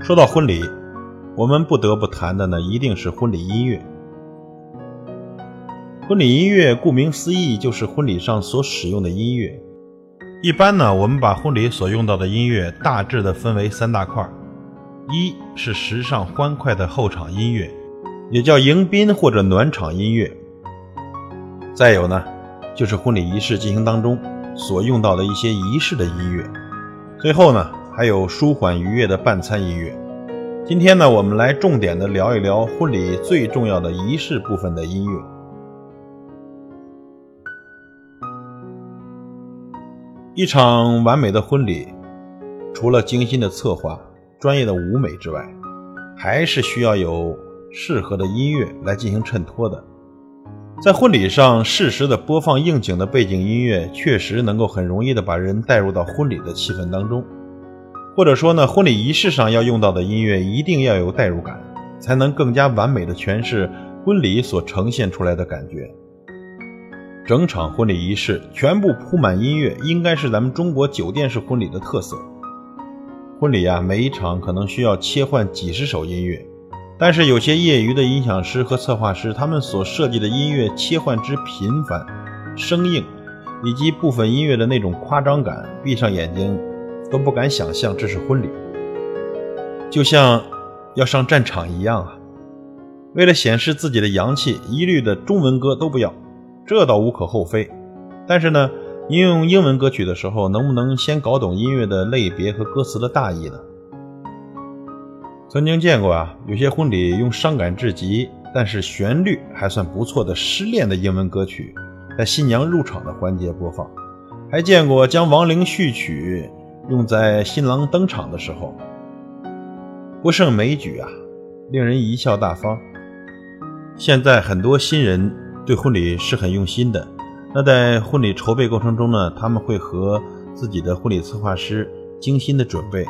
说到婚礼，我们不得不谈的呢，一定是婚礼音乐。婚礼音乐顾名思义，就是婚礼上所使用的音乐。一般呢，我们把婚礼所用到的音乐大致的分为三大块：一是时尚欢快的后场音乐，也叫迎宾或者暖场音乐；再有呢，就是婚礼仪式进行当中所用到的一些仪式的音乐；最后呢，还有舒缓愉悦的伴餐音乐。今天呢，我们来重点的聊一聊婚礼最重要的仪式部分的音乐。一场完美的婚礼，除了精心的策划、专业的舞美之外，还是需要有适合的音乐来进行衬托的。在婚礼上适时的播放应景的背景音乐，确实能够很容易的把人带入到婚礼的气氛当中。或者说呢，婚礼仪式上要用到的音乐一定要有代入感，才能更加完美的诠释婚礼所呈现出来的感觉。整场婚礼仪式全部铺满音乐，应该是咱们中国酒店式婚礼的特色。婚礼啊，每一场可能需要切换几十首音乐，但是有些业余的音响师和策划师，他们所设计的音乐切换之频繁、生硬，以及部分音乐的那种夸张感，闭上眼睛都不敢想象这是婚礼，就像要上战场一样啊！为了显示自己的洋气，一律的中文歌都不要。这倒无可厚非，但是呢，应用英文歌曲的时候，能不能先搞懂音乐的类别和歌词的大意呢？曾经见过啊，有些婚礼用伤感至极，但是旋律还算不错的失恋的英文歌曲，在新娘入场的环节播放，还见过将亡灵序曲用在新郎登场的时候，不胜枚举啊，令人贻笑大方。现在很多新人。对婚礼是很用心的，那在婚礼筹备过程中呢，他们会和自己的婚礼策划师精心的准备。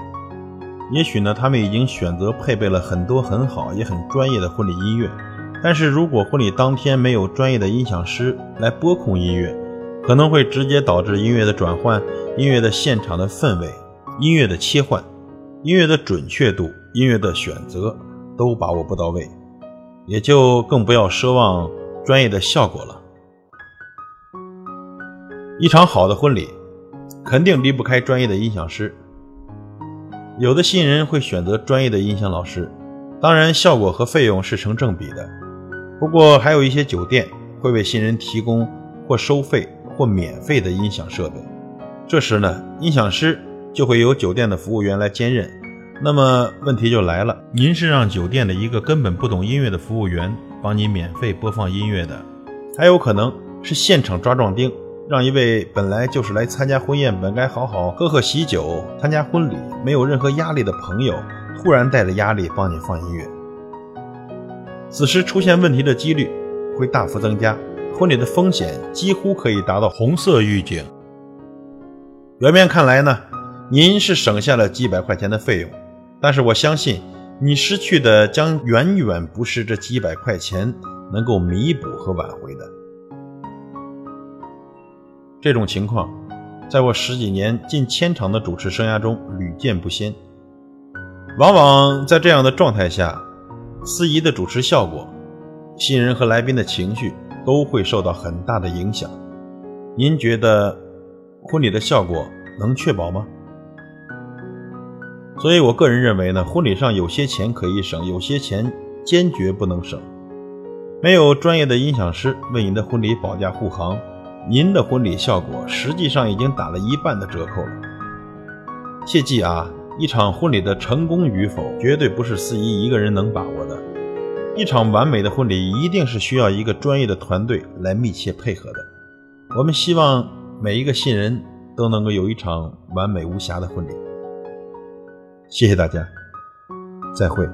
也许呢，他们已经选择配备了很多很好也很专业的婚礼音乐，但是如果婚礼当天没有专业的音响师来播控音乐，可能会直接导致音乐的转换、音乐的现场的氛围、音乐的切换、音乐的准确度、音乐的选择都把握不到位，也就更不要奢望。专业的效果了。一场好的婚礼，肯定离不开专业的音响师。有的新人会选择专业的音响老师，当然效果和费用是成正比的。不过还有一些酒店会为新人提供或收费或免费的音响设备，这时呢，音响师就会由酒店的服务员来兼任。那么问题就来了，您是让酒店的一个根本不懂音乐的服务员？帮你免费播放音乐的，还有可能是现场抓壮丁，让一位本来就是来参加婚宴、本该好好喝喝喜酒、参加婚礼没有任何压力的朋友，突然带着压力帮你放音乐。此时出现问题的几率会大幅增加，婚礼的风险几乎可以达到红色预警。表面看来呢，您是省下了几百块钱的费用，但是我相信。你失去的将远远不是这几百块钱能够弥补和挽回的。这种情况，在我十几年近千场的主持生涯中屡见不鲜。往往在这样的状态下，司仪的主持效果、新人和来宾的情绪都会受到很大的影响。您觉得婚礼的效果能确保吗？所以，我个人认为呢，婚礼上有些钱可以省，有些钱坚决不能省。没有专业的音响师为您的婚礼保驾护航，您的婚礼效果实际上已经打了一半的折扣了。切记啊，一场婚礼的成功与否，绝对不是司仪一个人能把握的。一场完美的婚礼，一定是需要一个专业的团队来密切配合的。我们希望每一个新人都能够有一场完美无瑕的婚礼。谢谢大家，再会。